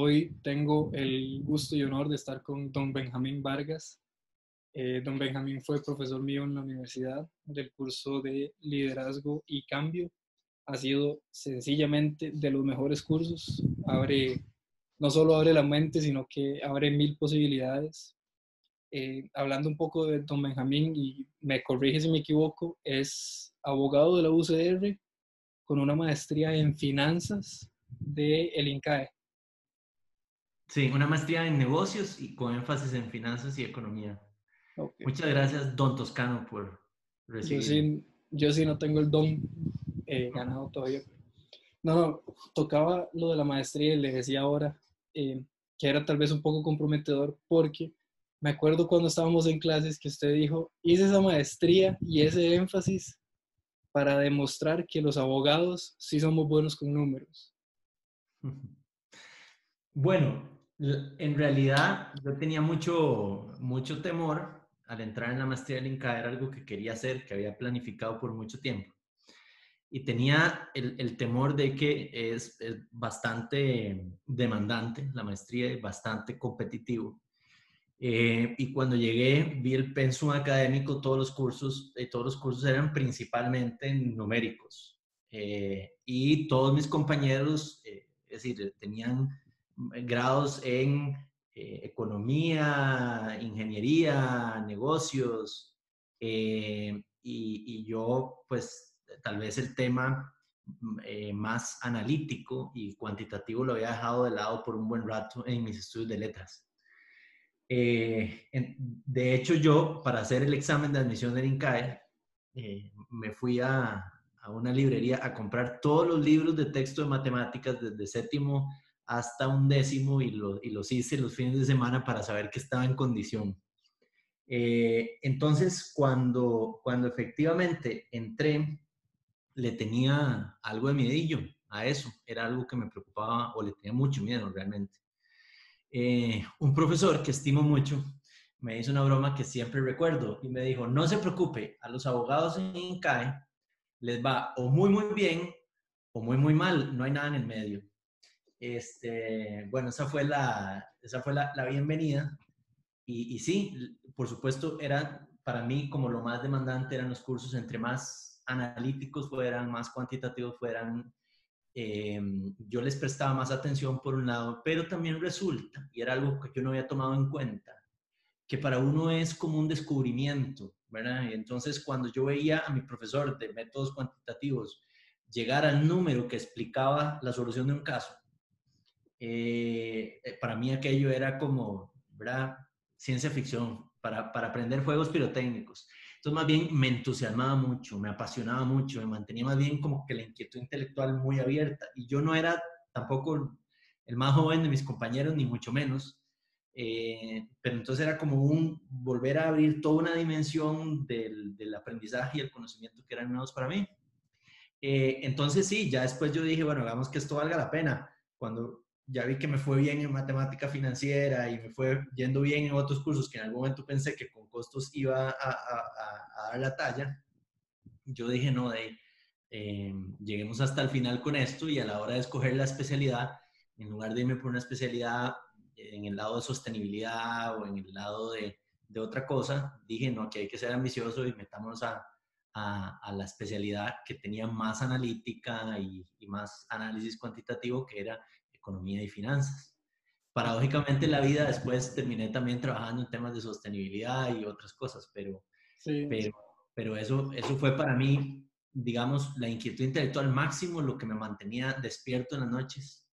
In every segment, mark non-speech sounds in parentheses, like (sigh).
Hoy tengo el gusto y honor de estar con don Benjamín Vargas. Eh, don Benjamín fue profesor mío en la universidad del curso de liderazgo y cambio. Ha sido sencillamente de los mejores cursos. Abre, no solo abre la mente, sino que abre mil posibilidades. Eh, hablando un poco de don Benjamín, y me corrige si me equivoco, es abogado de la UCR con una maestría en finanzas de el INCAE. Sí, una maestría en negocios y con énfasis en finanzas y economía. Muchas gracias, don Toscano, por recibir. Yo sí, yo sí no tengo el don eh, ganado todavía. No, no, tocaba lo de la maestría y le decía ahora eh, que era tal vez un poco comprometedor porque me acuerdo cuando estábamos en clases que usted dijo, hice esa maestría y ese énfasis para demostrar que los abogados sí somos buenos con números. (laughs) Bueno, en realidad yo tenía mucho, mucho temor al entrar en la maestría del INCA, era algo que quería hacer, que había planificado por mucho tiempo. Y tenía el, temor de que es, es, bastante demandante, la maestría es bastante competitivo. Eh, y cuando llegué, vi el pensum académico, todos los cursos, eh, todos los cursos eran principalmente numéricos. Eh, y todos mis compañeros, es decir, tenían grados en economía, ingeniería, negocios, y, y, yo, pues, tal vez el tema más analítico y cuantitativo lo había dejado de lado por un buen rato en mis estudios de letras. Eh, de hecho, yo, para hacer el examen de admisión del INCAE, eh, me fui a, a, una librería a comprar todos los libros de texto de matemáticas desde séptimo hasta un décimo y, y los hice los fines de semana para saber que estaba en condición. Eh, entonces, cuando, cuando efectivamente entré, le tenía algo de miedillo a eso. Era algo que me preocupaba o le tenía mucho miedo realmente. Eh, un profesor que estimo mucho me hizo una broma que siempre recuerdo y me dijo, no se preocupe, a los abogados en INCAE les va o muy, muy bien o muy, muy mal, no hay nada en el medio. Este, bueno, esa fue la, esa fue la, bienvenida. Y, y, sí, por supuesto, era para mí como lo más demandante eran los cursos, entre más analíticos fueran, más cuantitativos fueran, Em, yo les prestaba más atención por un lado, pero también resulta, y era algo que yo no había tomado en cuenta, que para uno es como un descubrimiento, ¿verdad? Y entonces cuando yo veía a mi profesor de métodos cuantitativos llegar al número que explicaba la solución de un caso, eh, para mí aquello era como, ¿verdad? Ciencia ficción, para, para aprender juegos pirotécnicos. Entonces, más bien me entusiasmaba mucho, me apasionaba mucho, me mantenía más bien como que la inquietud intelectual muy abierta. Y yo no era tampoco el más joven de mis compañeros, ni mucho menos. Eh, pero entonces era como un volver a abrir toda una dimensión del, del aprendizaje y el conocimiento que eran nuevos para mí. Eh, entonces sí, ya después yo dije, bueno, hagamos que esto valga la pena. Cuando ya vi que me fue bien en matemática financiera y me fue yendo bien en otros cursos que en algún momento pensé que con costos iba a, dar la talla, yo dije, no, de, eh, lleguemos hasta el final con esto y a la hora de escoger la especialidad, en lugar de irme por una especialidad en el lado de sostenibilidad o en el lado de, de otra cosa, dije, no, aquí hay que ser ambicioso y metámonos a, a, la especialidad que tenía más analítica y, y, más análisis cuantitativo, que era economía y finanzas. Paradójicamente la vida después terminé también trabajando en temas de sostenibilidad y otras cosas, pero, pero, pero eso, eso fue para mí, digamos, la inquietud intelectual máximo, lo que me mantenía despierto en las noches,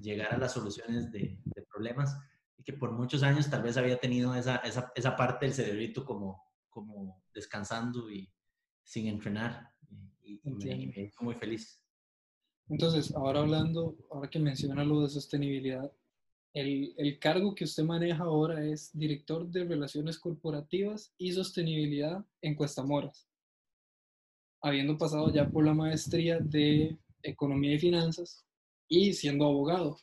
llegar a las soluciones de, problemas y que por muchos años tal vez había tenido esa, esa, esa parte del cerebrito como, como descansando y sin entrenar y, y me, me hizo muy feliz. Entonces, ahora hablando, ahora que menciona lo de sostenibilidad, el, cargo que usted maneja ahora es director de Relaciones Corporativas y Sostenibilidad en Cuestamoras, habiendo pasado ya por la maestría de Economía y Finanzas y siendo abogado.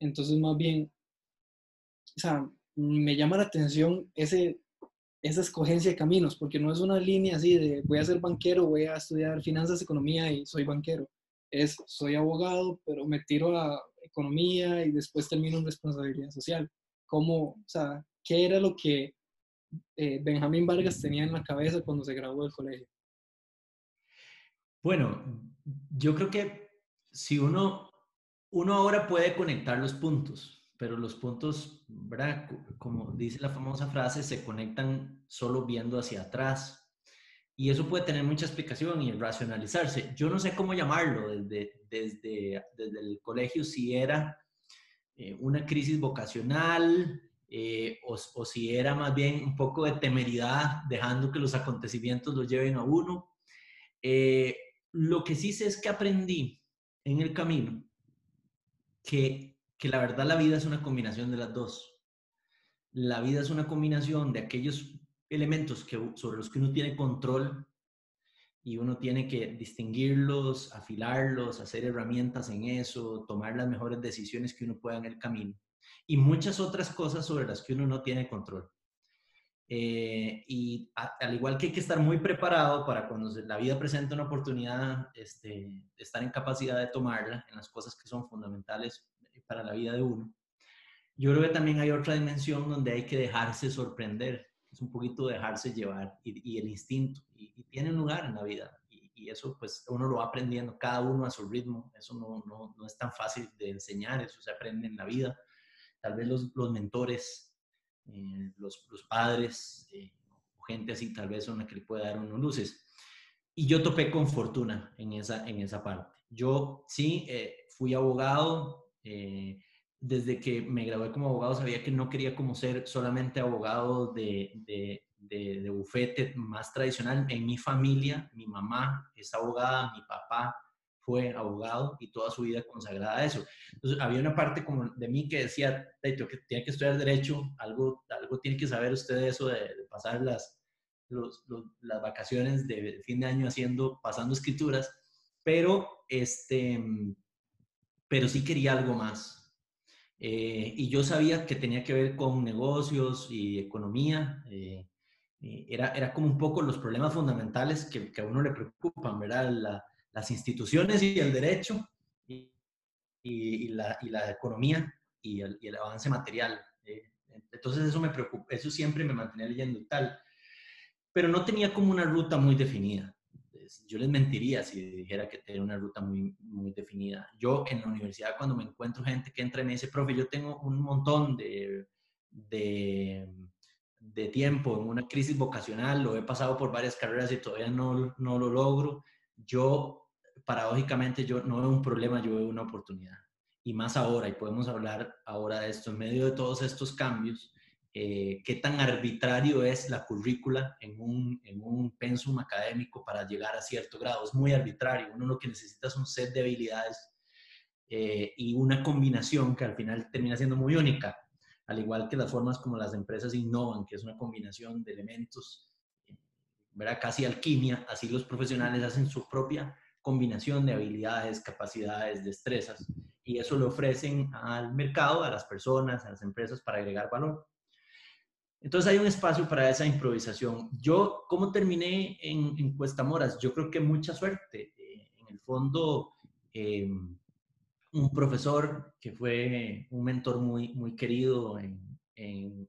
Entonces, más bien, o sea, me llama la atención ese, esa escogencia de caminos, porque no es una línea así de voy a ser banquero, voy a estudiar finanzas, economía y soy banquero es, soy abogado, pero me tiro a economía y después termino en responsabilidad social. ¿Cómo, o sea, qué era lo que eh, Benjamín Vargas tenía en la cabeza cuando se graduó del colegio? Bueno, yo creo que si uno, uno ahora puede conectar los puntos, pero los puntos, ¿verdad? Como dice la famosa frase, se conectan solo viendo hacia atrás. Y eso puede tener mucha explicación y racionalizarse. Yo no sé cómo llamarlo desde, desde, desde el colegio, si era eh, una crisis vocacional eh, o, o, si era más bien un poco de temeridad, dejando que los acontecimientos lo lleven a uno. Eh, lo que sí sé es que aprendí en el camino que, que la verdad la vida es una combinación de las dos. La vida es una combinación de aquellos elementos que, sobre los que uno tiene control y uno tiene que distinguirlos, afilarlos, hacer herramientas en eso, tomar las mejores decisiones que uno pueda en el camino. Y muchas otras cosas sobre las que uno no tiene control. Eh, y al igual que hay que estar muy preparado para cuando la vida presenta una oportunidad, este, estar en capacidad de tomarla en las cosas que son fundamentales para la vida de uno. Yo creo que también hay otra dimensión donde hay que dejarse sorprender es un poquito dejarse llevar y, el instinto, y, tiene un lugar en la vida, y, eso pues uno lo va aprendiendo, cada uno a su ritmo, eso no, no, no, es tan fácil de enseñar, eso se aprende en la vida. Tal vez los, los mentores, eh, los, los, padres, eh, gente así, tal vez son las que le puede dar unos luces. Y yo topé con fortuna en esa, en esa parte. Yo sí eh, fui abogado, desde que me gradué como abogado sabía que no quería como ser solamente abogado de, de, de, bufete más tradicional. En mi familia, mi mamá es abogada, mi papá fue abogado y toda su vida consagrada a eso. Entonces había una parte como de mí que decía, que tiene que estudiar derecho, algo, algo tiene que saber usted de eso, de, pasar las, las vacaciones de fin de año haciendo, pasando escrituras, pero, este, pero sí quería algo más eh, y yo sabía que tenía que ver con negocios y economía. Eh, eh, era, era como un poco los problemas fundamentales que, que a uno le preocupan, ¿verdad? las instituciones y el derecho y, y, la, y la, economía y el, y el avance material. entonces eso me preocupa, eso siempre me mantenía leyendo y tal. Pero no tenía como una ruta muy definida yo les mentiría si dijera que tenía una ruta muy, muy definida. Yo en la universidad cuando me encuentro gente que entra y me dice, profe, yo tengo un montón de, de, de tiempo en una crisis vocacional, lo he pasado por varias carreras y todavía no, no lo logro, yo, paradójicamente, yo no veo un problema, yo veo una oportunidad. Y más ahora, y podemos hablar ahora de esto, en medio de todos estos cambios, eh, qué tan arbitrario es la currícula en un, en un pensum académico para llegar a cierto grado. Es muy arbitrario. Uno lo que necesita es un set de habilidades eh, y una combinación que al final termina siendo muy única, al igual que las formas como las empresas innovan, que es una combinación de elementos, ¿verdad? casi alquimia, así los profesionales hacen su propia combinación de habilidades, capacidades, destrezas, y eso lo ofrecen al mercado, a las personas, a las empresas para agregar valor. Entonces hay un espacio para esa improvisación. Yo, ¿cómo terminé en, en Cuesta Moras? Yo creo que mucha suerte. Eh, en el fondo, eh, un profesor que fue un mentor muy, muy querido en, en,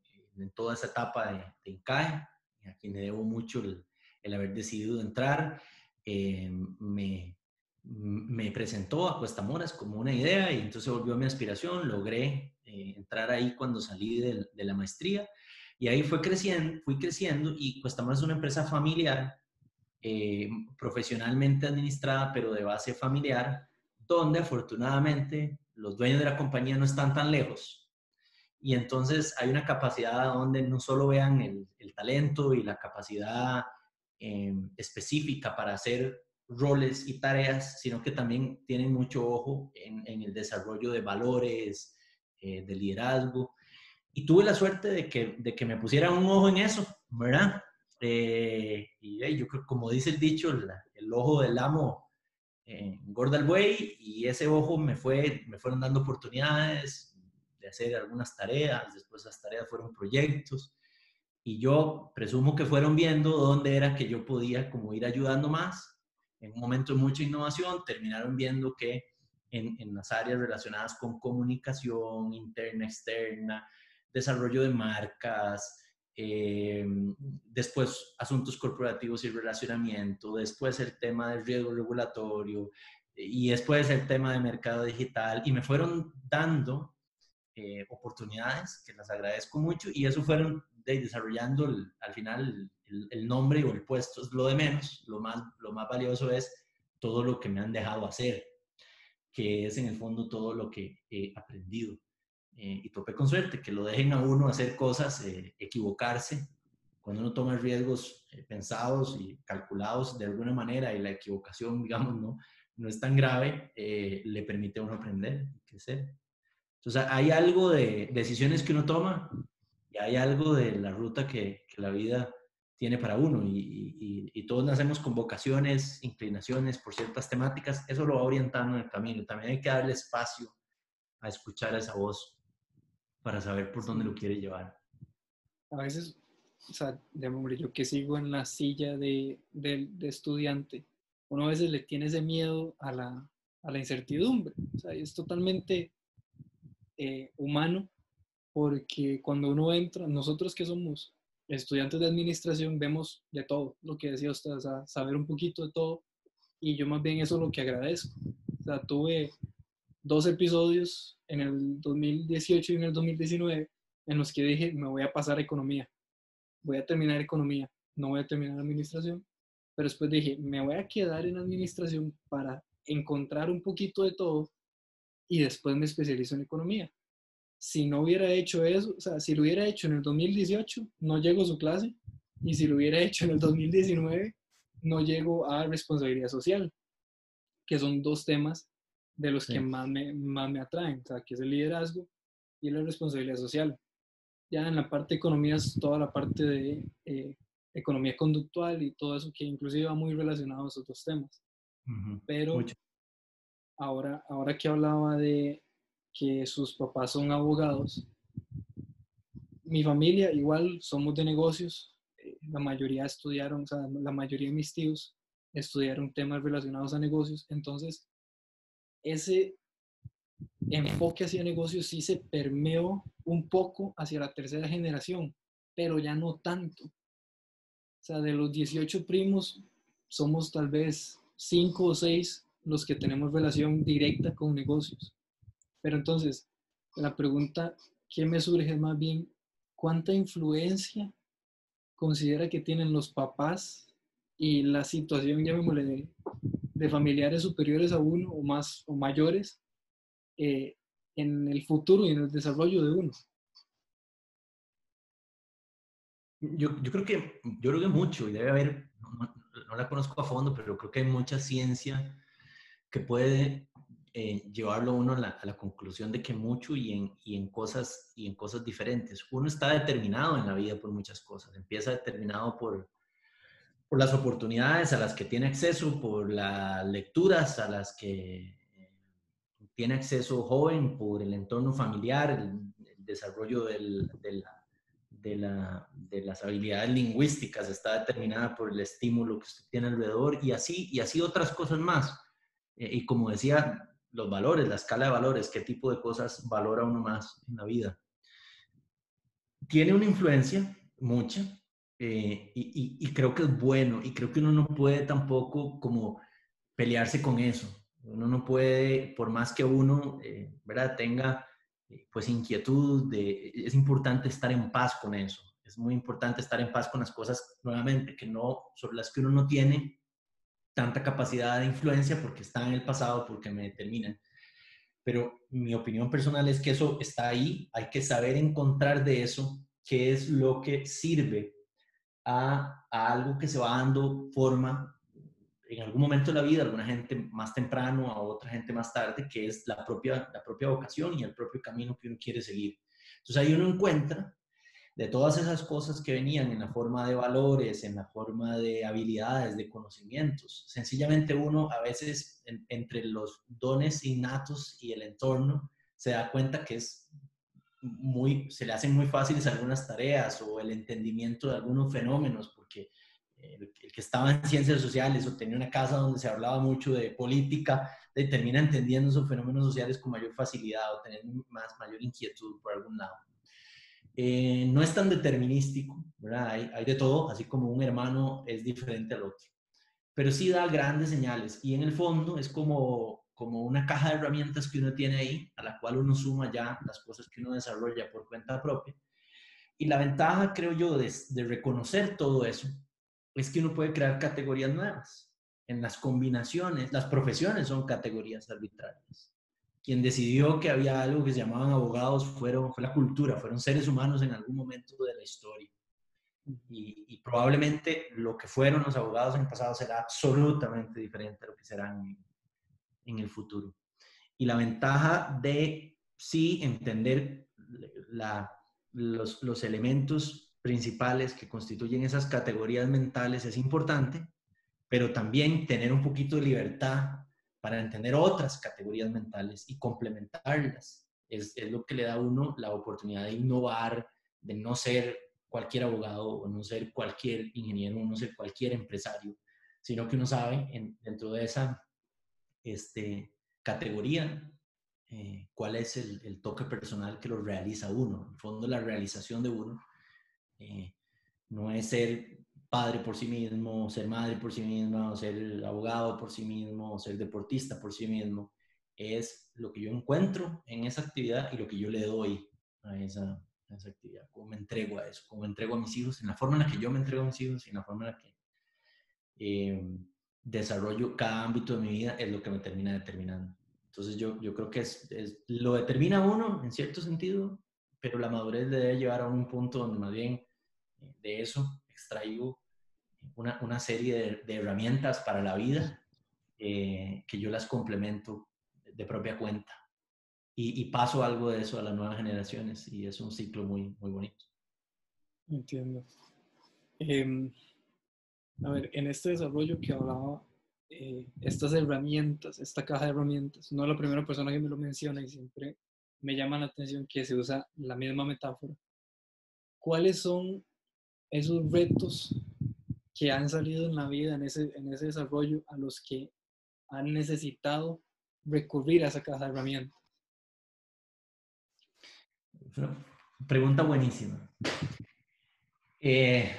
toda esa etapa de, de INCAE, a quien le debo mucho el, el haber decidido entrar, eh, me, me presentó a Cuesta Moras como una idea y entonces volvió a mi aspiración. Logré entrar ahí cuando salí de, de la maestría y ahí fue creciendo, fui creciendo y Cuesta es una empresa familiar, eh, profesionalmente administrada, pero de base familiar, donde afortunadamente los dueños de la compañía no están tan lejos. Y entonces hay una capacidad donde no solo vean el, talento y la capacidad eh, específica para hacer roles y tareas, sino que también tienen mucho ojo en, el desarrollo de valores, eh, de liderazgo y tuve la suerte de que, de que me pusieran un ojo en eso, ¿verdad? Eh, y yo creo, como dice el dicho, el, ojo del amo eh, engorda el buey y ese ojo me, fue, me fueron dando oportunidades de hacer algunas tareas, después esas tareas fueron proyectos y yo presumo que fueron viendo dónde era que yo podía como ir ayudando más. En un momento de mucha innovación terminaron viendo que en, en las áreas relacionadas con comunicación interna, externa, desarrollo de marcas, eh, después asuntos corporativos y relacionamiento, después el tema del riesgo regulatorio y después el tema de mercado digital y me fueron dando eh, oportunidades que las agradezco mucho y eso fueron desarrollando al final el, nombre o el puesto es lo de menos, lo más, lo más valioso es todo lo que me han dejado hacer, que es en el fondo todo lo que he aprendido. Eh, y topé con suerte, que lo dejen a uno hacer cosas, eh, equivocarse, cuando uno toma riesgos eh, pensados y calculados de alguna manera y la equivocación, (laughs) digamos, no, no es tan grave, le permite a uno aprender y crecer. Entonces, hay algo de decisiones que uno toma y hay algo de la ruta que, que la vida tiene para uno y, y, y, todos nacemos con vocaciones, inclinaciones por ciertas temáticas, eso lo va orientando en el camino. También hay que darle espacio a escuchar esa voz para saber por dónde lo quiere llevar. A veces, o sea, de yo que sigo en la silla de, de, estudiante, uno a veces le tiene ese miedo a la, a la incertidumbre. O sea, es totalmente eh, humano porque cuando uno entra, nosotros que somos estudiantes de administración, vemos de todo, lo que decía usted, o sea, saber un poquito de todo, y yo más bien eso es lo que agradezco. O sea, tuve dos episodios en el 2018 y en el 2019 en los que dije, me voy a pasar a economía, voy a terminar economía, no voy a terminar administración, pero después dije, me voy a quedar en administración para encontrar un poquito de todo y después me especializo en economía. Si no hubiera hecho eso, o sea, si lo hubiera hecho en el 2018, no llego a su clase, y si lo hubiera hecho en el 2019, no llego a responsabilidad social, que son dos temas de los que más me, más me atraen, o sea, que es el liderazgo y la responsabilidad social. Ya en la parte de economía es toda la parte de eh, economía conductual y todo eso que inclusive va muy relacionado a esos dos temas. Pero ahora, ahora que hablaba de que sus papás son abogados, mi familia igual somos de negocios, eh, la mayoría estudiaron, o sea, la mayoría de mis tíos estudiaron temas relacionados a negocios, entonces ese enfoque hacia negocios sí se permeó un poco hacia la tercera generación, pero ya no tanto. O sea, de los 18 primos, somos tal vez 5 o 6 los que tenemos relación directa con negocios. Pero entonces, la pregunta que me surge más bien, ¿cuánta influencia considera que tienen los papás y la situación, molé, de familiares superiores a uno o más o mayores eh, en el futuro y en el desarrollo de uno. Yo, yo, creo que yo creo que mucho y debe haber no, la conozco a fondo pero creo que hay mucha ciencia que puede eh, llevarlo uno a la, a la, conclusión de que mucho y en, y en cosas y en cosas diferentes uno está determinado en la vida por muchas cosas empieza determinado por por las oportunidades a las que tiene acceso, por las lecturas a las que tiene acceso joven, por el entorno familiar, el, desarrollo del, de, la, de, las habilidades lingüísticas está determinada por el estímulo que usted tiene alrededor y así, y así otras cosas más. Eh, y como decía, los valores, la escala de valores, qué tipo de cosas valora uno más en la vida. Tiene una influencia, mucha, eh, y, creo que es bueno y creo que uno no puede tampoco como pelearse con eso. Uno no puede, por más que uno, eh, ¿verdad? Tenga eh, pues inquietud, de, es importante estar en paz con eso. Es muy importante estar en paz con las cosas, nuevamente, que no, sobre las que uno no tiene tanta capacidad de influencia porque están en el pasado, porque me determinan. Pero mi opinión personal es que eso está ahí, hay que saber encontrar de eso qué es lo que sirve a, algo que se va dando forma en algún momento de la vida, alguna gente más temprano, a otra gente más tarde, que es la propia, la propia vocación y el propio camino que uno quiere seguir. Entonces ahí uno encuentra de todas esas cosas que venían en la forma de valores, en la forma de habilidades, de conocimientos. Sencillamente uno a veces entre los dones innatos y el entorno se da cuenta que es muy, se le hacen muy fáciles algunas tareas o el entendimiento de algunos fenómenos, porque el, que estaba en ciencias sociales o tenía una casa donde se hablaba mucho de política, termina entendiendo esos fenómenos sociales con mayor facilidad o tener más, mayor inquietud por algún lado. Eh, no es tan determinístico, ¿verdad? Hay, hay, de todo, así como un hermano es diferente al otro. Pero sí da grandes señales y en el fondo es como, como una (laughs) caja de herramientas que uno tiene ahí, a la cual uno suma ya las cosas que uno desarrolla por cuenta propia. Y la ventaja, creo yo, de, de reconocer todo eso es que uno puede crear categorías nuevas. En las combinaciones, las profesiones son categorías arbitrarias quien decidió que había algo que se llamaban abogados fueron, fue la cultura, fueron seres humanos en algún momento de la historia. Y, probablemente lo que fueron los abogados en el pasado será absolutamente diferente a lo que serán en, el futuro. Y la ventaja de sí entender los, los elementos principales que constituyen esas categorías mentales es importante, pero también tener un poquito de libertad para entender otras categorías mentales y complementarlas. Es, es, lo que le da a uno la oportunidad de innovar, de no ser cualquier abogado o no ser cualquier ingeniero o no ser cualquier empresario, sino que uno sabe en, dentro de esa este, categoría eh, cuál es el, el, toque personal que lo realiza uno. En el fondo, la realización de uno eh, no es ser padre por sí mismo, ser madre por sí misma, ser abogado por sí mismo, ser deportista por sí mismo, es lo que yo encuentro en esa actividad y lo que yo le doy a esa, esa actividad, cómo me entrego a eso, cómo me entrego a mis hijos, en la forma en la que yo me entrego a mis hijos y en la forma en la que eh, desarrollo cada ámbito de mi vida es lo que me termina determinando. Entonces yo, yo creo que es, es, lo determina uno en cierto sentido, pero la madurez le debe llevar a un punto donde más bien eh, de eso extraigo una, una serie de, herramientas para la vida eh, que yo las complemento de propia cuenta. Y, paso algo de eso a las nuevas generaciones y es un ciclo muy, muy bonito. Entiendo. Em, a ver, en este desarrollo que hablaba, eh, estas herramientas, esta caja de herramientas, no es la primera persona que me lo menciona y siempre me llama la atención que se usa la misma metáfora. ¿Cuáles son esos retos que han salido en la vida, en ese, en ese desarrollo, a los que han necesitado recurrir a esa caja de herramientas? Pregunta buenísima. (laughs) Eh,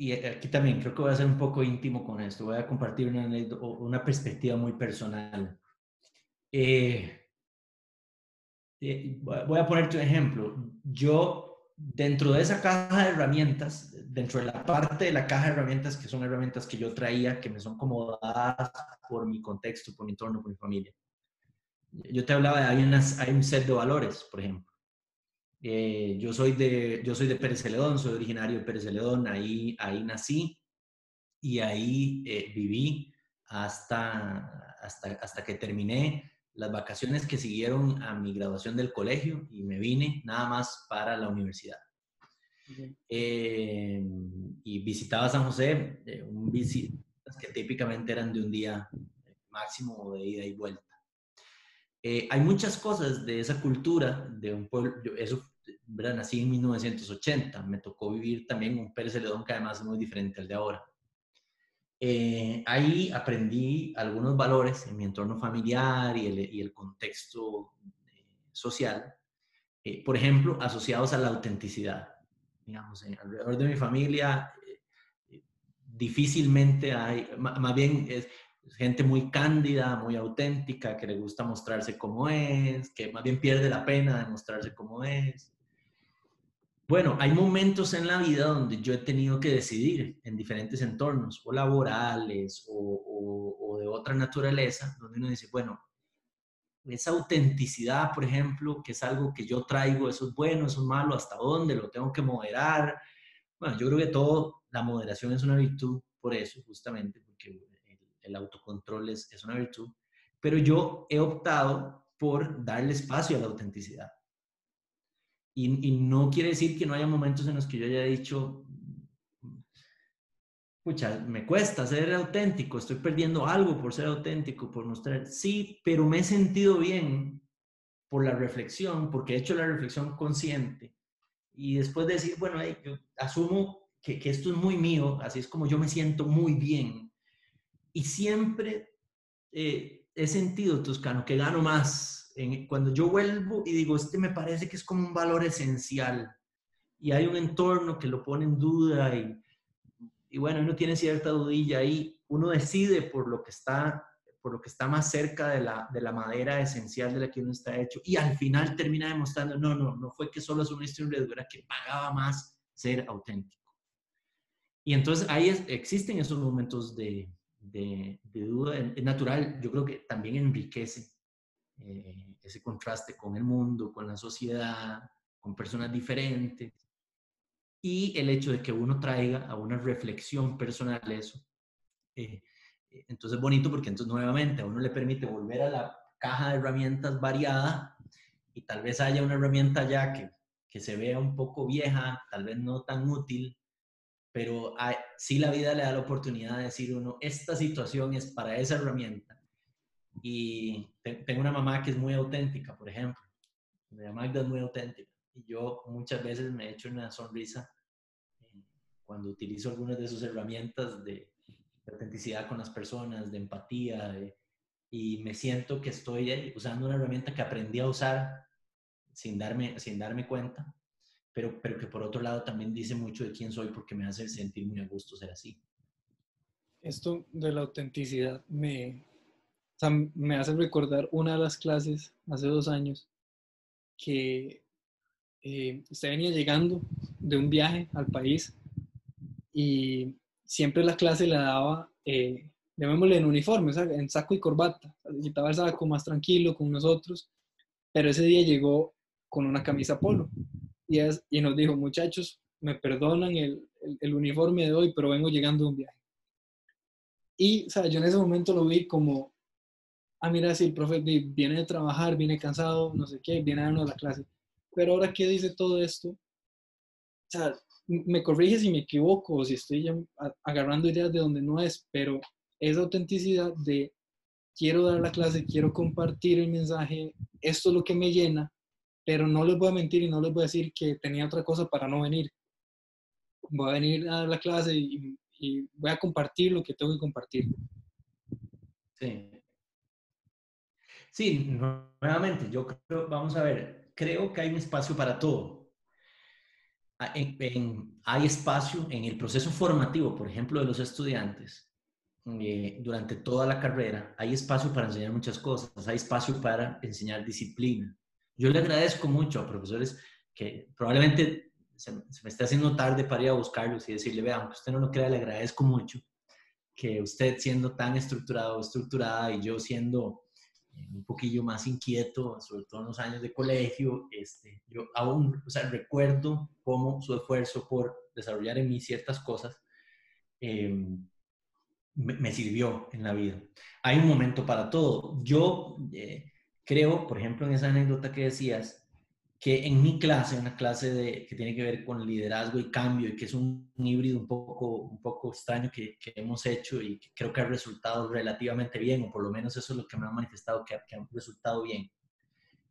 y aquí también creo que voy a ser un poco íntimo con esto. Voy a compartir una, perspectiva muy personal. Eh, eh, voy a ponerte un ejemplo. Yo, dentro de esa caja de herramientas, dentro de la parte de la caja de herramientas, que son herramientas que yo traía, que me son como dadas por mi contexto, por mi entorno, por mi familia. Yo te hablaba de, hay, hay un set de valores, por ejemplo. Eh, yo, soy de, yo soy de Pérez Celedón, soy originario de Pérez Celedón, ahí, ahí nací y ahí eh, viví hasta, hasta, hasta que terminé las vacaciones que siguieron a mi graduación del colegio y me vine nada más para la universidad. Eh, y visitaba San José, eh, un visitas que típicamente eran de un día máximo de ida y vuelta. Eh, hay muchas cosas de esa cultura, de un pueblo, eso, ¿verdad? nací en 1980, me tocó vivir también un Pérez Celedón que además es muy diferente al de ahora. ahí aprendí algunos valores en mi entorno familiar y el, y el contexto social, por ejemplo, asociados a la autenticidad digamos, alrededor de mi familia, eh, difícilmente hay, más bien es gente muy cándida, muy auténtica, que le gusta mostrarse como es, que más bien pierde la pena de mostrarse como es. Bueno, hay momentos en la vida donde yo he tenido que decidir en diferentes entornos, o laborales, o, o de otra naturaleza, donde uno dice, bueno, esa autenticidad, por ejemplo, que es algo que yo traigo, eso es bueno, eso es malo, hasta dónde lo tengo que moderar. Bueno, yo creo que todo, la moderación es una virtud por eso, justamente, porque el, autocontrol es, es, una virtud. Pero yo he optado por darle espacio a la autenticidad. Y, no quiere decir que no haya momentos en los que yo haya dicho, pucha, me cuesta ser auténtico, estoy perdiendo algo por ser auténtico, por mostrar, sí, pero me he sentido bien por la reflexión, porque he hecho la reflexión consciente. Y después de decir, bueno, asumo que, que esto es muy mío, así es como yo me siento muy bien. Y siempre eh, he sentido, Toscano, que gano más. En, cuando yo vuelvo y digo, este me parece que es como un valor esencial y hay un entorno que lo pone en duda y, y bueno, uno tiene cierta dudilla ahí, uno decide por lo que está por lo que está más cerca de la, de la madera esencial de la que uno está hecho y al final termina demostrando, no, no, no fue que solo es una historia era que pagaba más ser auténtico. Y entonces ahí existen esos momentos de, de, duda, es natural, yo creo que también enriquece eh, ese contraste con el mundo, con la sociedad, con personas diferentes y el hecho de que uno traiga a una reflexión personal eso. Eh, entonces es bonito porque entonces nuevamente a uno le permite volver a la caja de herramientas variada y tal vez haya una herramienta ya que, que se vea un poco vieja, tal vez no tan útil, pero hay, sí la vida le da la oportunidad de decir uno, esta situación es para esa herramienta. Y tengo una mamá que es muy auténtica, por ejemplo. Mi mamá es muy auténtica. Y yo muchas veces me echo una sonrisa eh, cuando utilizo algunas de sus herramientas de, de autenticidad con las personas, de empatía, y me siento que estoy usando una herramienta que aprendí a usar sin darme, sin darme cuenta, pero, pero que por otro lado también dice mucho de quién soy porque me hace sentir muy a gusto ser así. Esto de la autenticidad me, me hace recordar una de las clases hace dos años que eh, usted venía llegando de un viaje al país y siempre la clase la daba, eh, llamémosle en uniforme, en saco y corbata. Quitaba el saco más tranquilo con nosotros, pero ese día llegó con una camisa polo y, es, y nos dijo, muchachos, me perdonan el, el, uniforme de hoy, pero vengo llegando de un viaje. Y o sea, yo en ese momento lo vi como, ah, mira, si el profe viene de trabajar, viene cansado, no sé qué, viene a darnos la clase. Pero ahora ¿qué dice todo esto, o sea, me corrige si me equivoco o si estoy agarrando ideas de donde no es, pero esa autenticidad de quiero dar la clase, quiero compartir el mensaje, esto es lo que me llena, pero no les voy a mentir y no les voy a decir que tenía otra cosa para no venir. Voy a venir a la clase y, y voy a compartir lo que tengo que compartir. Sí. Sí, nuevamente, yo creo, vamos a ver, creo que hay un espacio para todo hay espacio en el proceso formativo, por ejemplo, de los estudiantes, eh, durante toda la carrera, hay espacio para enseñar muchas cosas, hay espacio para enseñar disciplina. Yo le agradezco mucho a profesores que probablemente se, me esté haciendo tarde para ir a buscarlos y decirle, vean, aunque usted no lo crea, le agradezco mucho que usted siendo tan estructurado o estructurada y yo siendo un poquillo más inquieto, sobre todo en los años de colegio, este, yo aún o sea, recuerdo cómo su esfuerzo por desarrollar en mí ciertas cosas em, me, sirvió en la vida. Hay un momento para todo. Yo eh, creo, por ejemplo, en esa anécdota que decías, que en mi clase, una clase de, que tiene que ver con liderazgo y cambio, y que es un, híbrido un poco, un poco extraño que, que, hemos hecho y que creo que ha resultado relativamente bien, o por lo menos eso es lo que me ha manifestado, que, que resultado bien.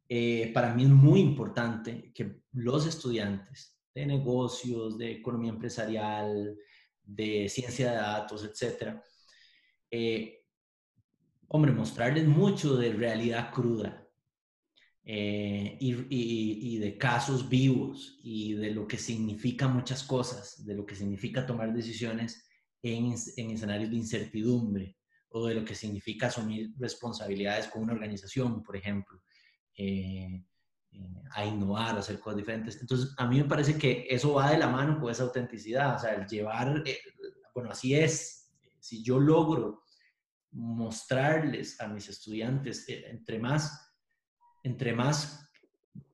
Eh, para mí es muy importante que los estudiantes de negocios, de economía empresarial, de ciencia de datos, etcétera, eh, hombre, mostrarles mucho de realidad cruda, eh, y, de casos vivos y de lo que significa muchas cosas, de lo que significa tomar decisiones en, escenarios de incertidumbre o de lo que significa asumir responsabilidades con una organización, por ejemplo, eh, eh, a innovar, a hacer cosas diferentes. Entonces, a mí me parece que eso va de la mano con esa autenticidad, o sea, el llevar, bueno, así es, si yo logro mostrarles a mis estudiantes, entre más entre más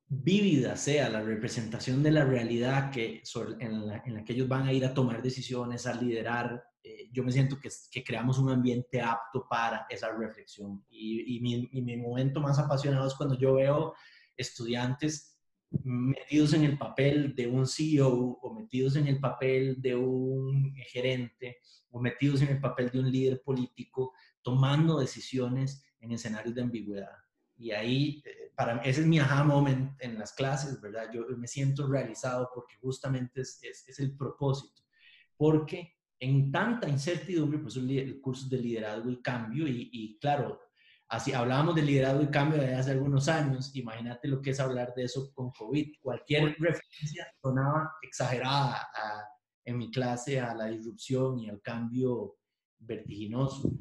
vívida sea la representación de la realidad que, en, la, que ellos van a ir a tomar decisiones, a liderar, eh, yo me siento que, que, creamos un ambiente apto para esa reflexión. Y, mi, y, mi, momento más apasionado es cuando yo veo estudiantes metidos en el papel de un CEO o metidos en el papel de un gerente o metidos en el papel de un líder político, tomando decisiones en escenarios de ambigüedad. Y ahí, eh, para ese es mi aha moment en las clases, ¿verdad? Yo me siento realizado porque justamente es, es, el propósito. porque en tanta incertidumbre, pues el curso de liderazgo y cambio, y, y claro, así hablábamos de liderazgo y cambio de hace algunos años, imagínate lo que es hablar de eso con COVID. Cualquier referencia sonaba exagerada en mi clase a la disrupción y al cambio vertiginoso.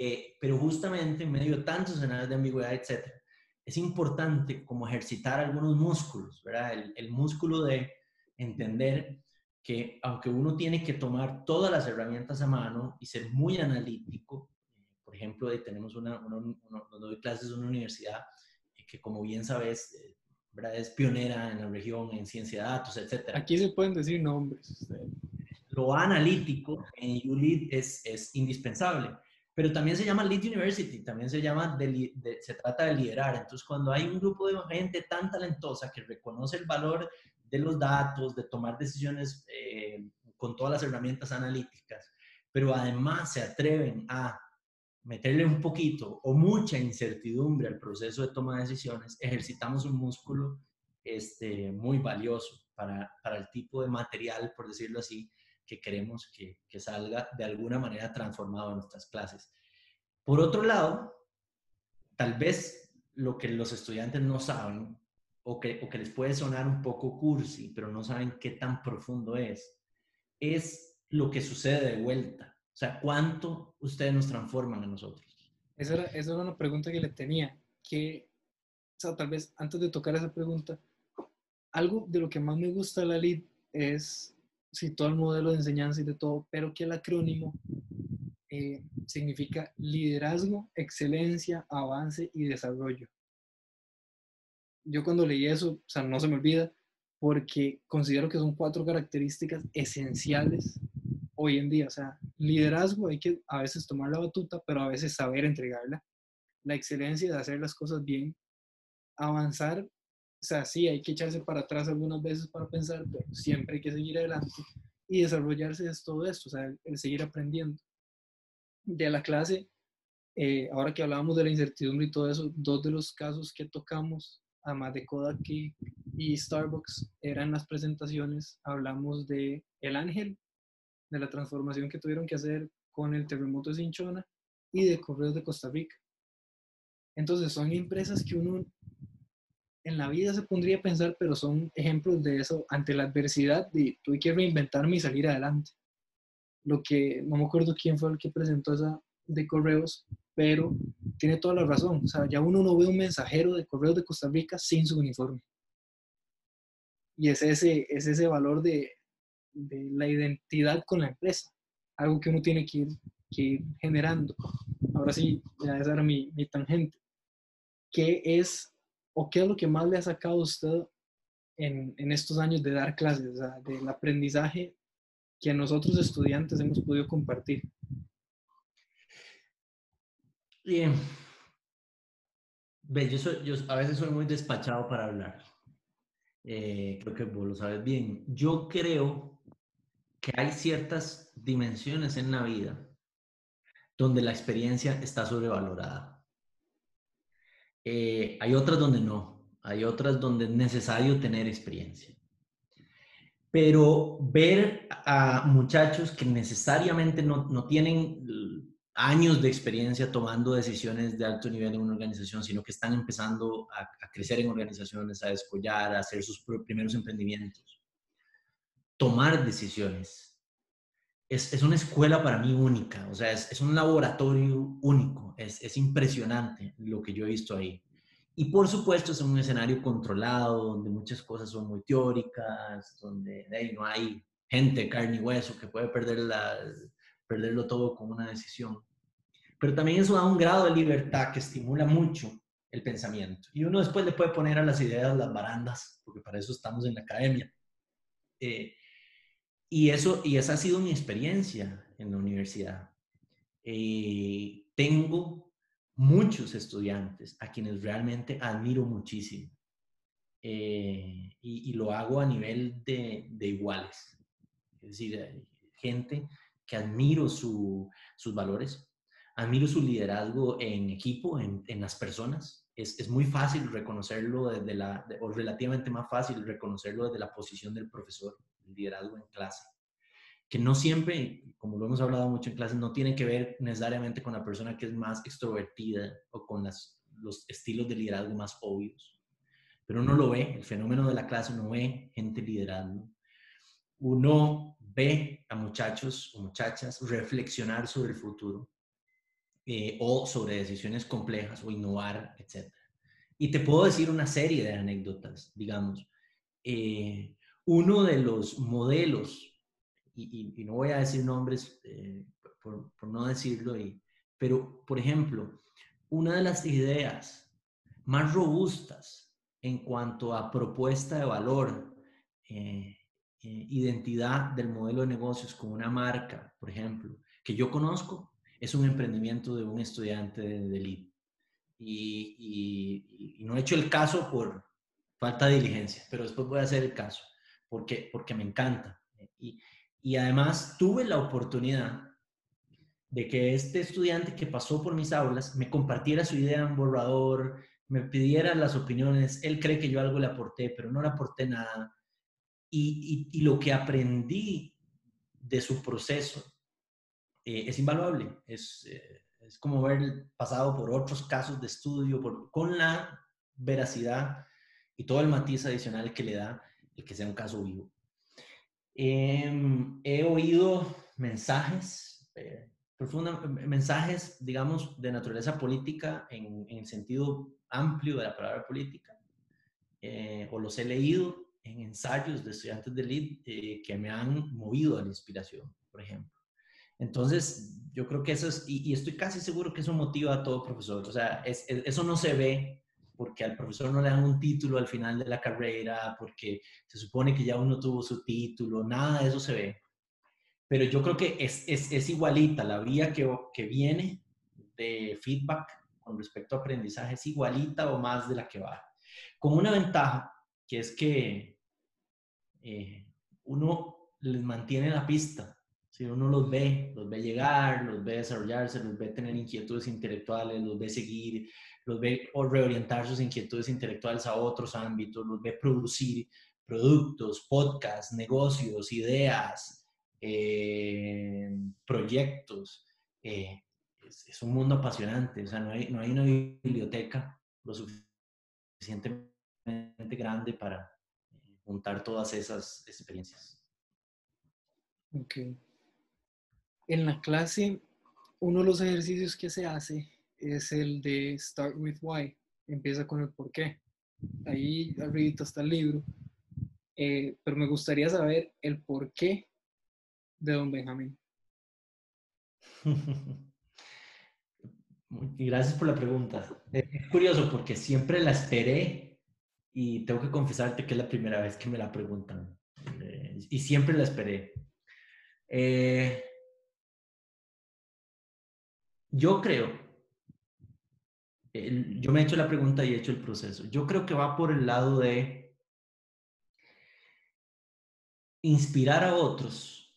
Eh, pero justamente en medio de tantos escenarios de ambigüedad, etcétera, es importante como ejercitar algunos músculos, ¿verdad? El, el músculo de entender que aunque uno tiene que tomar todas las herramientas a mano y ser muy analítico, por ejemplo, tenemos una, doy clases en una universidad que como bien sabes, eh, ¿verdad? es pionera en la región en ciencia de datos, etc. Aquí se pueden decir nombres. Lo analítico en ULEAD es, es indispensable, pero también se llama Lead University, también se llama, de, se trata de liderar. Entonces, cuando hay un grupo de gente tan talentosa que reconoce el valor de los datos, de tomar decisiones eh, con todas las herramientas analíticas, pero además se atreven a meterle un poquito o mucha incertidumbre al proceso de toma de decisiones, ejercitamos un músculo este, muy valioso para, para el tipo de material, por decirlo así, que queremos que, que, salga de alguna manera transformado en nuestras clases. Por otro lado, tal vez lo que los estudiantes no saben o que, o que les puede sonar un poco cursi, pero no saben qué tan profundo es, es lo que sucede de vuelta. O sea, ¿cuánto ustedes nos transforman a nosotros? Esa era, esa era una pregunta que le tenía, que, o sea, tal vez antes de tocar esa pregunta, algo de lo que más me gusta de la LEAD es, sí, todo el modelo de enseñanza y de todo, pero que el acrónimo eh, significa liderazgo, excelencia, avance y desarrollo yo cuando leí eso, o sea, no se me olvida, porque considero que son cuatro características esenciales hoy en día. O sea, liderazgo hay que a veces tomar la batuta, pero a veces saber entregarla. La excelencia de hacer las cosas bien. Avanzar, o sea, sí, hay que echarse para atrás algunas veces para pensar, pero siempre hay que seguir adelante. Y desarrollarse es todo esto, o sea, el, seguir aprendiendo. De la clase, eh, ahora que hablábamos de la incertidumbre y todo eso, dos de los casos que tocamos además de Kodak y Starbucks, eran las presentaciones, hablamos de El Ángel, de la transformación que tuvieron que hacer con el terremoto de Cinchona y de Correos de Costa Rica. Entonces son empresas que uno en la vida se pondría a pensar, pero son ejemplos de eso ante la adversidad de tuve que reinventarme y salir adelante. Lo que no me acuerdo quién fue el que presentó esa de correos, pero tiene toda la razón. O sea, ya uno no ve un mensajero de correos de Costa Rica sin su uniforme. Y es ese, es ese valor de, de la identidad con la empresa, algo que uno tiene que ir, que ir generando. Ahora sí, ya esa era mi, mi, tangente. ¿Qué es o qué es lo que más le ha sacado a usted en, estos años de dar clases, o sea, del aprendizaje que nosotros estudiantes hemos podido compartir? Bien. Yo a veces soy muy despachado para hablar. Eh, creo que vos lo sabes bien. Yo creo que hay ciertas dimensiones en la vida donde la experiencia está sobrevalorada. Eh, hay otras donde no. Hay otras donde es necesario tener experiencia. Pero ver a muchachos que necesariamente no, no tienen años de experiencia tomando decisiones de alto nivel en una organización, sino que están empezando a, crecer en organizaciones, a descollar, a hacer sus primeros emprendimientos. Tomar decisiones. Es, es, una escuela para mí única, o sea, es, es un laboratorio único, es, es, impresionante lo que yo he visto ahí. Y por supuesto es un escenario controlado, donde muchas cosas son muy teóricas, donde no hay gente, carne y hueso que puede perder la, perderlo todo con una decisión pero también eso da un grado de libertad que estimula mucho el pensamiento. Y uno después le puede poner a las ideas las barandas, porque para eso estamos en la academia. Eh, y, eso, y esa ha sido mi experiencia en la universidad. Eh, tengo muchos estudiantes a quienes realmente admiro muchísimo. Eh, y, lo hago a nivel de, de iguales. Es decir, gente que admiro su, sus valores, Admiro su liderazgo en equipo, en, en las personas. Es, es, muy fácil reconocerlo desde la, o relativamente más fácil reconocerlo desde la posición del profesor, liderazgo en clase. que no siempre, como lo hemos hablado mucho en clases, no tiene que ver necesariamente con la persona que es más extrovertida o con las, los estilos de liderazgo más obvios. Pero uno lo ve, el fenómeno de la clase, uno ve gente liderando. Uno ve a muchachos o muchachas reflexionar sobre el futuro eh, o sobre decisiones complejas o innovar, etc. Y te puedo decir una serie de anécdotas, digamos. Eh, uno de los modelos y, no voy a decir nombres eh, por, no decirlo, pero por ejemplo, una de las ideas más robustas en cuanto a propuesta de valor, eh, eh, identidad del modelo de negocios con una marca, por ejemplo, que yo conozco, es un emprendimiento de un estudiante de, de. Y, y, no he hecho el caso por falta de diligencia, pero después voy a hacer el caso, porque, porque me encanta. Y, y además tuve la oportunidad de que este estudiante que pasó por mis aulas me compartiera su idea en borrador, me pidiera las opiniones. Él cree que yo algo le aporté, pero no le aporté nada. Y, lo que aprendí de su proceso eh, es invaluable. Es, eh, es como haber pasado por otros casos de estudio por, con la veracidad y todo el matiz adicional que le da el que sea un caso vivo. Em, he oído mensajes, eh, mensajes, digamos, de naturaleza política en, en, sentido amplio de la palabra política, eh, o los he leído en ensayos de estudiantes de LID eh, que me han movido a la inspiración, por ejemplo. Entonces, yo creo que eso es, y, estoy casi seguro que eso motiva a todo profesor. O sea, eso no se ve porque al profesor no le dan un título al final de la carrera, porque se supone que ya uno tuvo su título, nada de eso se ve. Pero yo creo que es, es, es igualita, la vía que, que viene de feedback con respecto a aprendizaje es igualita o más de la que va. Con una ventaja, que es que eh, uno les mantiene la pista. Si uno los ve, los ve llegar, los ve desarrollarse, los ve tener inquietudes intelectuales, los ve seguir, los ve reorientar sus inquietudes intelectuales a otros ámbitos, los ve producir productos, podcasts, negocios, ideas, eh, proyectos. Eh, es, un mundo apasionante, o sea, no hay, no hay una biblioteca lo suficientemente grande para juntar todas esas experiencias. Ok. En la clase, uno de los ejercicios que se hace es el de Start with Why. Empieza con el por qué. Ahí arriba está el libro. Eh, pero me gustaría saber el por qué de Don Benjamín. (laughs) Gracias por la pregunta. Es curioso porque siempre la esperé y tengo que confesarte que es la primera vez que me la preguntan. Eh, y siempre la esperé. Eh, yo creo yo me he hecho la pregunta y he hecho el proceso. Yo creo que va por el lado de inspirar a otros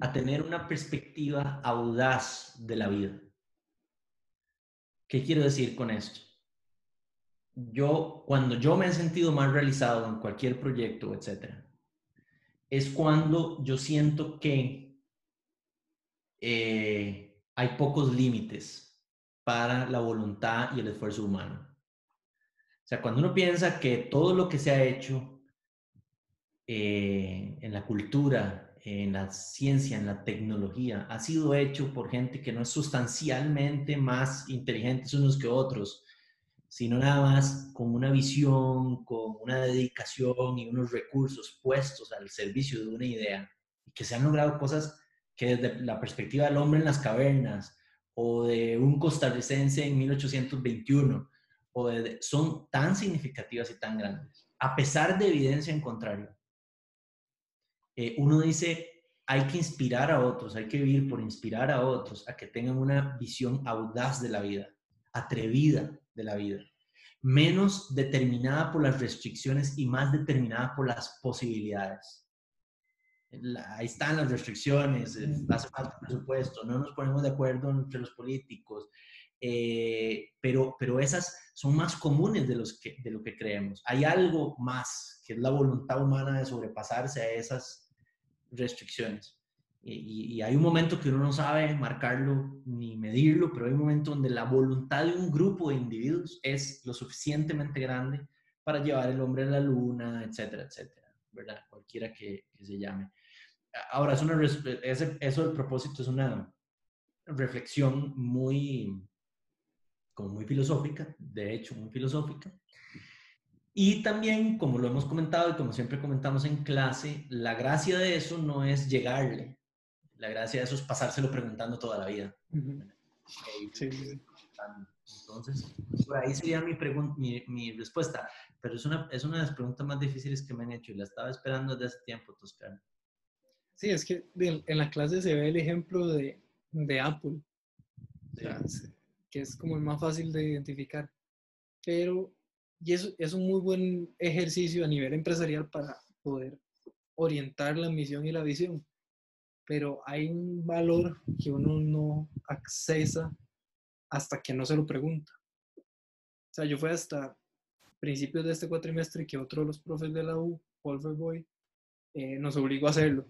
a tener una perspectiva audaz de la vida. ¿Qué quiero decir con esto? Yo, cuando yo me he sentido más realizado en cualquier proyecto, etcétera, es cuando yo siento que eh, hay pocos límites para la voluntad y el esfuerzo humano. O sea, cuando uno piensa que todo lo que se ha hecho eh, en la cultura, en la ciencia, en la tecnología, ha sido hecho por gente que no es sustancialmente más inteligentes unos que otros, sino nada más con una visión, con una dedicación y unos recursos puestos al servicio de una idea, y que se han logrado cosas que desde la perspectiva del hombre en las cavernas o de un costarricense en 1821 o son tan significativas y tan grandes, a pesar de evidencia en contrario. Eh, uno dice, hay que inspirar a otros, hay que vivir por inspirar a otros a que tengan una visión audaz de la vida, atrevida de la vida, menos determinada por las restricciones y más determinada por las posibilidades ahí están las restricciones, hace falta presupuesto, no nos ponemos de acuerdo entre los políticos, eh, pero, pero esas son más comunes de, los que, de lo que creemos. Hay algo más, que es la voluntad humana de sobrepasarse a esas restricciones. Y, y, hay un momento que uno no sabe marcarlo ni medirlo, pero hay un momento donde la voluntad de un grupo de individuos es lo suficientemente grande para llevar el hombre a la luna, etcétera, etcétera, ¿verdad? Cualquiera que, que se llame. Ahora, es una, ese, eso del propósito es una reflexión muy, como muy filosófica, de hecho, muy filosófica. Y también, como lo hemos comentado y como siempre comentamos en clase, la gracia de eso no es llegarle. La gracia de eso es pasárselo preguntando toda la vida. sí. Entonces, por ahí sería mi, mi, mi, respuesta. Pero es una, es una de las preguntas más difíciles que me han hecho y la estaba esperando desde hace tiempo, Toscano. Sí, es que en la clase se ve el ejemplo de, de Apple. Sí que es como el más fácil de identificar. Pero, y eso es un muy buen ejercicio a nivel empresarial para poder orientar la misión y la visión. Pero hay un valor que uno no accesa hasta que no se lo pregunta. O sea, yo fui hasta principios de este cuatrimestre que otro de los profes de la U, Paul Boy, eh, nos obligó a hacerlo.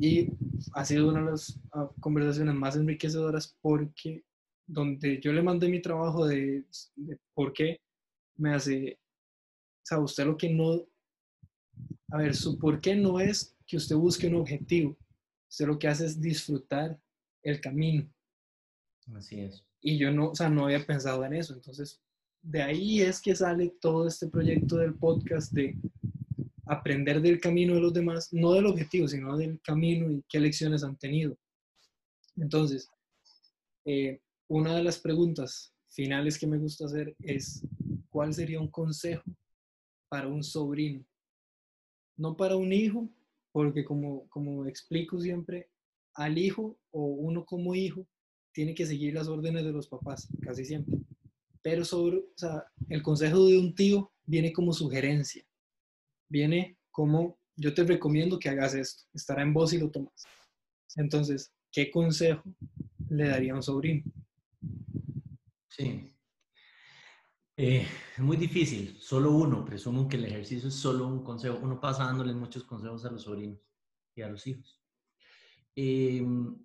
Y ha sido una de las ah, conversaciones más enriquecedoras porque donde yo le mandé mi trabajo de, por qué me hace, o sea, usted lo que no, a ver, su por qué no es que usted busque un objetivo, usted lo que hace es disfrutar el camino. Así es. Y yo no, o sea, no había pensado en eso, entonces de ahí es que sale todo este proyecto del podcast de aprender del camino de los demás, no del objetivo, sino del camino y qué lecciones han tenido. Entonces, eh, una de las preguntas finales que me gusta hacer es, ¿cuál sería un consejo para un sobrino? No para un hijo, porque como, como explico siempre, al hijo o uno como hijo tiene que seguir las órdenes de los papás, casi siempre. Pero sobre, el consejo de un tío viene como sugerencia, viene como yo te recomiendo que hagas esto, estará en vos y lo tomas. Entonces, ¿qué consejo le daría a un sobrino? Sí. Eh, es muy difícil, solo uno, presumo que el ejercicio es solo un consejo. Uno pasa dándole muchos consejos a los sobrinos y a los hijos. Em,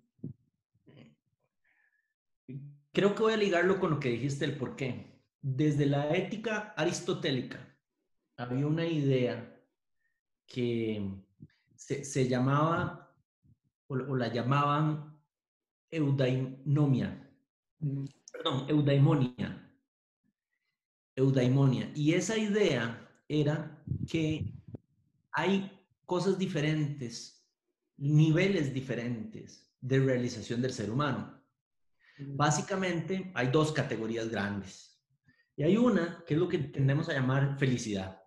creo que voy a ligarlo con lo que dijiste el por qué. Desde la ética aristotélica había una idea que se, llamaba o, o, la llamaban eudainomia perdón, eudaimonia. Eudaimonia. Y esa idea era que hay cosas diferentes, niveles diferentes de realización del ser humano. Básicamente hay dos categorías grandes. Y hay una que es lo que tendemos a llamar felicidad.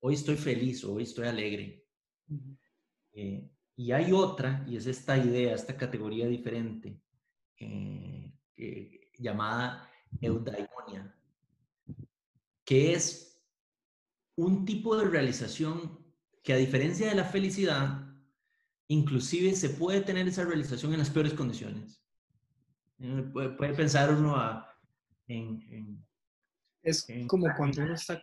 Hoy estoy feliz, hoy estoy alegre. Eh, y hay otra, y es esta idea, esta categoría diferente, eh, eh, llamada eudaimonia, que es un tipo de realización que a diferencia de la felicidad, inclusive se puede tener esa realización en las peores condiciones. Eh, puede, pensar uno en, Es como cuando uno está...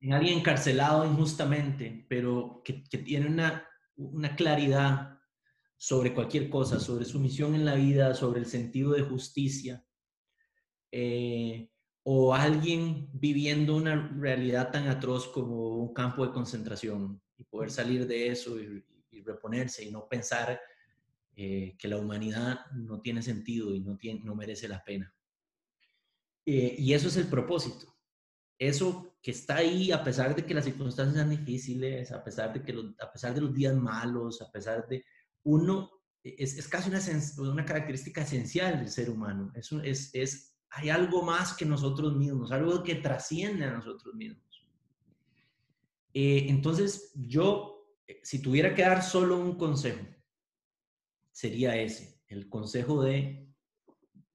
En alguien encarcelado injustamente, pero que, tiene una, una claridad sobre cualquier cosa, sobre su misión en la vida, sobre el sentido de justicia, eh, o alguien viviendo una realidad tan atroz como un campo de concentración y poder salir de eso y, reponerse y no pensar eh, que la humanidad no tiene sentido y no, tiene, no merece la pena. Eh, y eso es el propósito. Eso que está ahí a pesar de que las circunstancias sean difíciles, a pesar de, que a pesar de los días malos, a pesar de uno, es, es casi una, una, característica esencial del ser humano. Es, es, es, hay algo más que nosotros mismos, algo que trasciende a nosotros mismos. Eh, entonces, yo, eh, si tuviera que dar solo un consejo, sería ese, el consejo de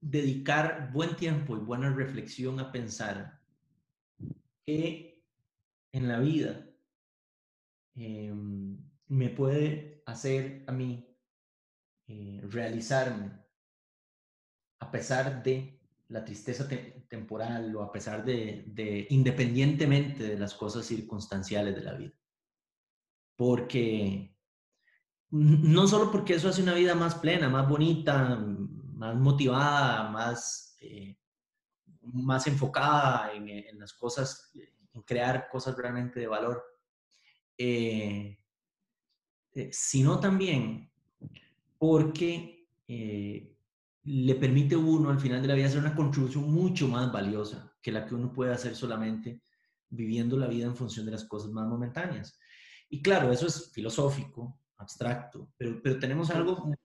dedicar buen tiempo y buena reflexión a pensar que en la vida em, me puede hacer a mí eh, realizarme a pesar de la tristeza temporal o a pesar de, de, independientemente de las cosas circunstanciales de la vida. Porque, no solo porque eso hace una vida más plena, más bonita, más motivada, más, eh, más enfocada en, las cosas, en crear cosas realmente de valor, eh, eh, sino también porque le permite a uno al final de la vida hacer una contribución mucho más valiosa que la que uno puede hacer solamente viviendo la vida en función de las cosas más momentáneas. Y claro, eso es filosófico, abstracto, pero, pero tenemos algo muy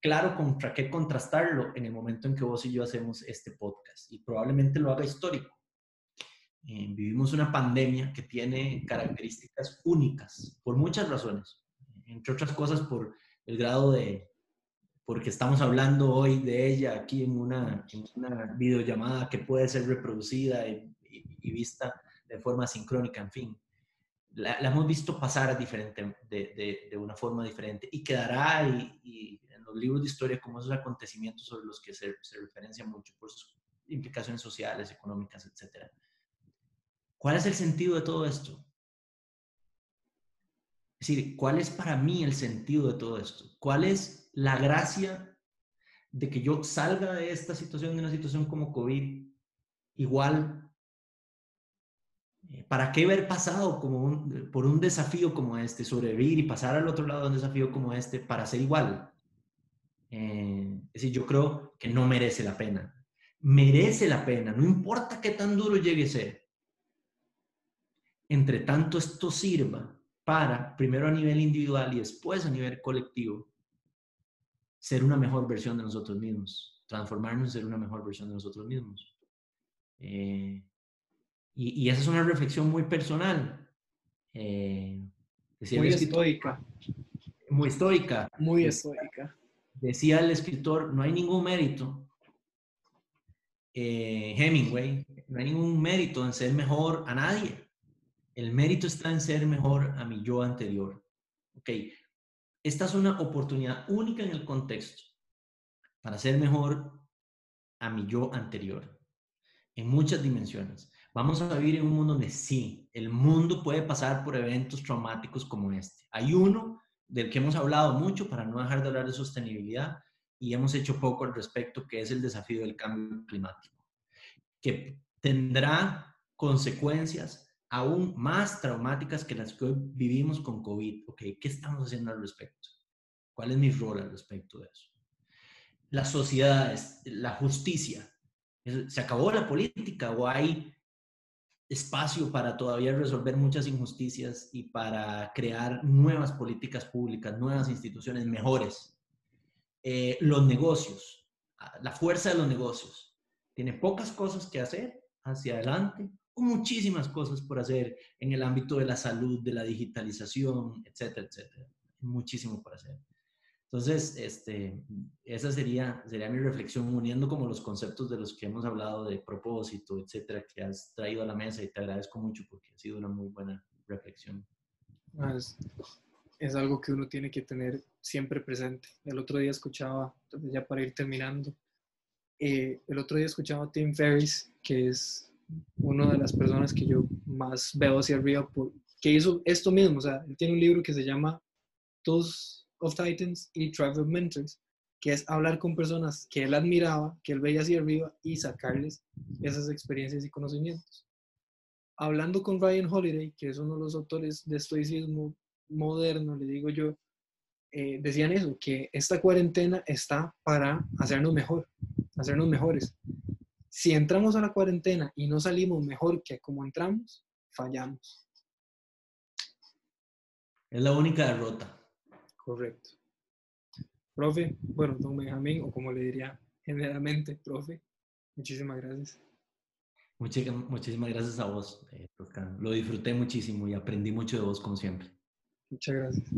claro contra qué contrastarlo en el momento en que vos y yo hacemos este podcast y probablemente lo haga histórico. Eh, vivimos una pandemia que tiene características únicas por muchas razones, entre otras cosas por el grado de, porque estamos hablando hoy de ella aquí en una, en una videollamada que puede ser reproducida y, vista de forma sincrónica, en fin. La, hemos visto pasar diferente, de, una forma diferente y quedará y, en los libros de historia como esos acontecimientos sobre los que se, se referencia mucho por sus implicaciones sociales, económicas, etc. ¿Cuál es el sentido de todo esto? Es decir, ¿cuál es para mí el sentido de todo esto? ¿Cuál es la gracia de que yo salga de esta situación, de una situación como COVID, igual, ¿para qué haber pasado como por un desafío como este, sobrevivir y pasar al otro lado de un desafío como este para ser igual? Eh, es decir, yo creo que no merece la pena. Merece la pena, no importa qué tan duro llegue a ser. Entre tanto, esto sirva para, primero a nivel individual y después a nivel colectivo, ser una mejor versión de nosotros mismos, transformarnos en ser una mejor versión de nosotros mismos. Eh, y, esa es una reflexión muy personal. Eh, muy estoica. Muy estoica. Muy estoica. Decía el escritor, no hay ningún mérito. Eh, Hemingway, no hay ningún mérito en ser mejor a nadie. El mérito está en ser mejor a mi yo anterior. Ok, esta es una oportunidad única en el contexto para ser mejor a mi yo anterior, en muchas dimensiones. Vamos a vivir en un mundo donde sí, el mundo puede pasar por eventos traumáticos como este. Hay uno del que hemos hablado mucho para no dejar de hablar de sostenibilidad y hemos hecho poco al respecto, que es el desafío del cambio climático, que tendrá consecuencias aún más traumáticas que las que hoy vivimos con COVID. Ok, ¿qué estamos haciendo al respecto? ¿Cuál es mi rol al respecto de eso? Las sociedades, la justicia. ¿Se acabó la política o hay espacio para todavía resolver muchas injusticias y para crear nuevas políticas públicas, nuevas instituciones mejores? Eh, los negocios, la fuerza de los negocios. Tiene pocas cosas que hacer hacia adelante, muchísimas cosas por hacer en el ámbito de la salud, de la digitalización, etcétera, etcétera. Muchísimo por hacer. Entonces, este, esa sería, sería mi reflexión, uniendo como los conceptos de los que hemos hablado de propósito, etcétera, que has traído a la mesa y te agradezco mucho porque ha sido una muy buena reflexión. Ah, es, es algo que uno tiene que tener siempre presente. El otro día escuchaba, ya para ir terminando, eh, el otro día escuchaba a Tim Ferriss, que es una de las personas que yo más veo hacia arriba, por, que hizo esto mismo. O sea, él tiene un libro que se llama Tools of Titans y Tribe of Mentors, que es hablar con personas que él admiraba, que él veía hacia arriba y sacarles esas experiencias y conocimientos. Hablando con Ryan Holiday, que es uno de los autores de estoicismo moderno, le digo yo, eh, decían eso, que esta cuarentena está para hacernos mejor, hacernos mejores. Si entramos a la cuarentena y no salimos mejor que como entramos, fallamos. Es la única derrota. Correcto. Profe, bueno, don Benjamín, o como le diría generalmente, profe, muchísimas gracias. muchísimas gracias a vos, eh, Lo disfruté muchísimo y aprendí mucho de vos, como siempre. Muchas gracias.